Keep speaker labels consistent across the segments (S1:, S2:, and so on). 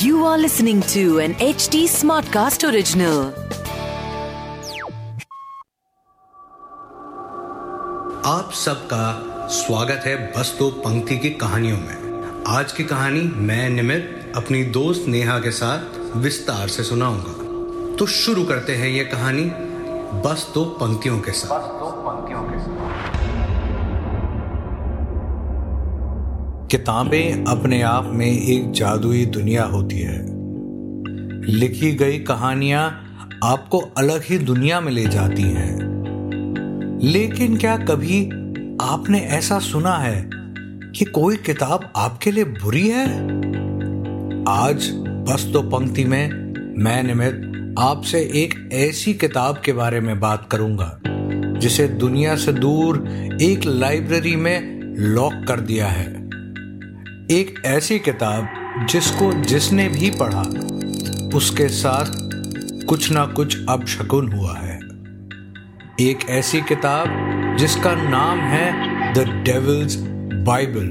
S1: You are listening to an HD Smartcast original.
S2: आप सबका स्वागत है बस दो पंक्ति की कहानियों में। आज की कहानी मैं निमित अपनी दोस्त नेहा के साथ विस्तार से सुनाऊँगा। तो शुरू करते हैं ये कहानी बस दो पंक्तियों के साथ। किताबें अपने आप में एक जादुई दुनिया होती है। लिखी गई कहानियाँ आपको अलग ही दुनिया में ले जाती हैं। लेकिन क्या कभी आपने ऐसा सुना है कि कोई किताब आपके लिए बुरी है? आज बस तो पंक्ति में मैं निमित आपसे एक ऐसी किताब के बारे में बात करूँगा, जिसे दुनिया से दूर एक लाइब्रेरी में लॉक कर दिया है। एक ऐसी किताब जिसको जिसने भी पढ़ा, उसके साथ कुछ ना कुछ अब शकुन हुआ है। एक ऐसी किताब जिसका नाम है द डेविल्स बाइबल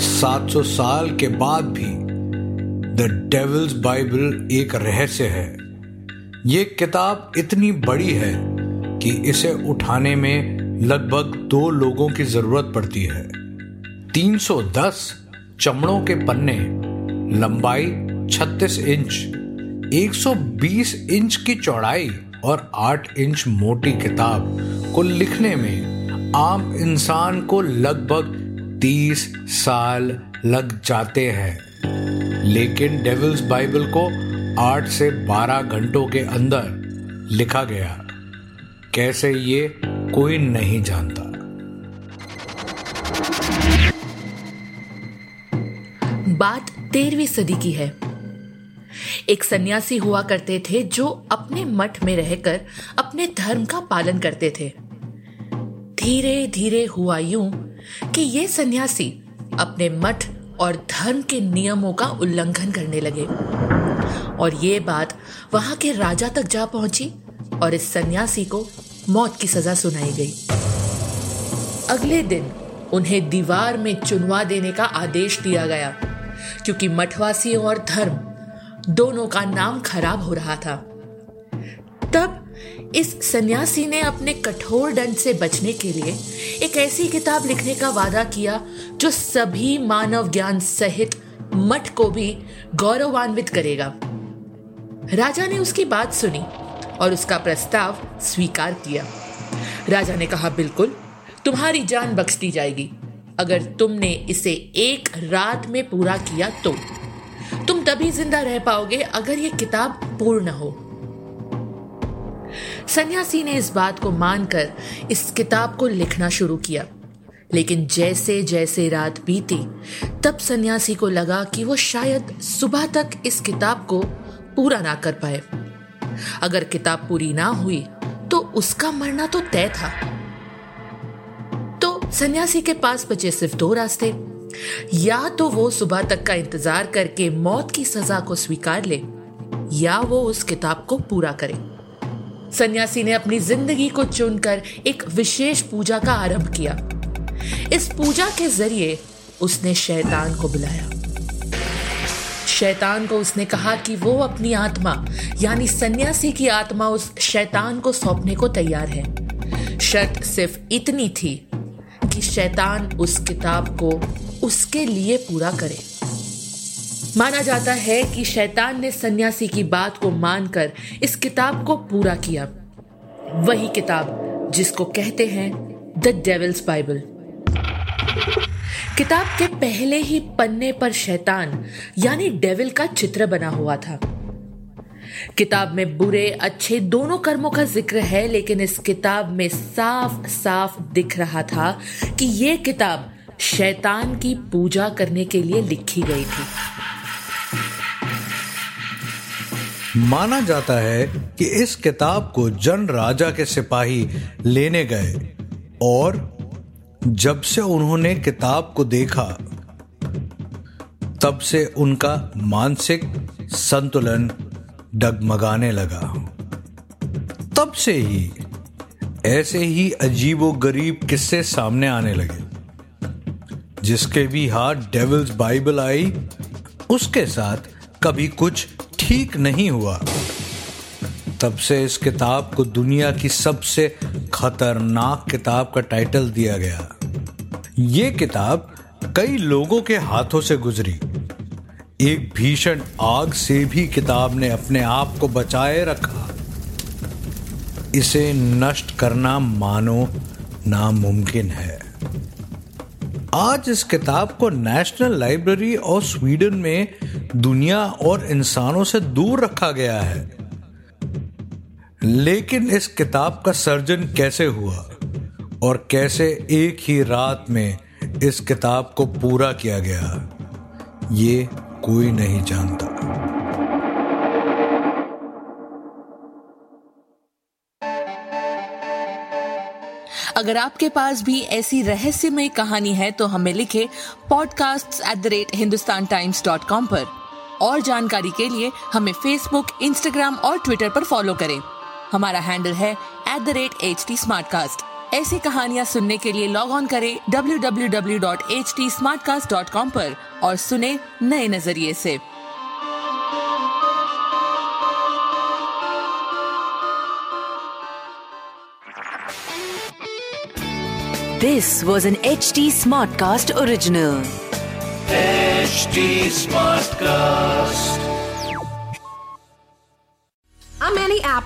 S2: 700 साल के बाद भी द डेविल्स बाइबल एक रहस्य है। ये किताब इतनी बड़ी है कि इसे उठाने में लगभग दो लोगों की ज़रूरत पड़ती है। 310 चमड़ों के पन्ने, लंबाई 36 इंच 120 इंच की चौड़ाई और 8 इंच मोटी किताब को लिखने में आम इंसान को लगभग 30 साल लग जाते हैं। लेकिन डेविल्स बाइबल को 8 से 12 घंटों के अंदर लिखा गया। कैसे ये कोई नहीं जानता।
S3: बात तेरहवीं सदी की है। एक सन्यासी हुआ करते थे जो अपने मठ में रहकर अपने धर्म का पालन करते थे। धीरे धीरे हुआ यूँ कि ये सन्यासी अपने मठ और धर्म के नियमों का उल्लंघन करने लगे। और ये बात वहाँ के राजा तक जा पहुँची और इस सन्यासी को मौत की सजा सुनाई गई। अगले दिन उन्हें दीवार में चुनवा देने का आदेश दिया गया, क्योंकि मठवासियों और धर्म दोनों का नाम खराब हो रहा था। तब इस सन्यासी ने अपने कठोर दंड से बचने के लिए एक ऐसी किताब लिखने का वादा किया, जो सभी मानव ज्ञान सहित मठ को भी गौरवान्वित करेगा। राजा ने उसकी बात सुनी। और उसका प्रस्ताव स्वीकार किया। राजा ने कहा, बिल्कुल, तुम्हारी जान बख्श दी जाएगी। अगर तुमने इसे एक रात में पूरा किया तो। तुम तभी ज़िंदा रह पाओगे अगर यह किताब पूर्ण हो। सन्यासी ने इस बात को मानकर इस किताब को लिखना शुरू किया। लेकिन जैसे जैसे रात बीती, तब सन्यासी को लगा कि वो शायद सुबह तक इस किताब को पूरा ना कर पाए। अगर किताब पूरी ना हुई तो उसका मरना तो तय था। तो सन्यासी के पास बचे सिर्फ़ दो रास्ते। या तो वो सुबह तक का इंतज़ार करके मौत की सजा को स्वीकार ले, या वो उस किताब को पूरा करे। सन्यासी ने अपनी ज़िंदगी को चुनकर एक विशेष पूजा का आरंभ किया। इस पूजा के ज़रिए उसने शैतान को बुलाया। शैतान को उसने कहा कि वो अपनी आत्मा, यानी सन्यासी की आत्मा उस शैतान को सौंपने को तैयार है। शर्त सिर्फ़ इतनी थी कि शैतान उस किताब को उसके लिए पूरा करे। माना जाता है कि शैतान ने सन्यासी की बात को मानकर इस किताब को पूरा किया। वही किताब जिसको कहते हैं द डेविल्स बाइबल। किताब के पहले ही पन्ने पर शैतान, यानी डेविल का चित्र बना हुआ था।
S4: किताब में बुरे, अच्छे दोनों कर्मों का ज़िक्र है, लेकिन इस किताब में साफ़ साफ़ दिख रहा था कि यह किताब शैतान की पूजा करने के लिए लिखी गई थी।
S2: माना जाता है कि इस किताब को जन राजा के सिपाही लेने गए और जब से उन्होंने किताब को देखा, तब से उनका मानसिक संतुलन डगमगाने लगा। तब से ही ऐसे ही अजीबो गरीब किस्से सामने आने लगे, जिसके भी हाथ डेविल्स बाइबल आई, उसके साथ कभी कुछ ठीक नहीं हुआ। तब से इस किताब को दुनिया की सबसे खतरनाक किताब का टाइटल दिया गया। ये किताब कई लोगों के हाथों से गुजरी। एक भीषण आग से भी किताब ने अपने आप को बचाए रखा। इसे नष्ट करना मानो नामुमकिन है। आज इस किताब को नेशनल लाइब्रेरी और स्वीडन में दुनिया और इंसानों से दूर रखा गया है। लेकिन इस किताब का सर्जन कैसे हुआ? और कैसे एक ही रात में इस किताब को पूरा किया गया? ये कोई नहीं जानता।
S4: अगर आपके पास भी ऐसी रहस्यमय कहानी है तो हमें लिखे podcast at the rate Hindustan Times dot com पर। और जानकारी के लिए हमें फेसबुक इंस्टाग्राम और ट्विटर पर फॉलो करें। हमारा हैंडल है at the rate H T smart cast ऐसी कहानियाँ सुनने के लिए लॉग ऑन करे W W W dot H T smart cast dot com आरोप और सुने नए नज़रिए
S1: ऐसी this was an H T
S5: smart cast
S6: original smart cast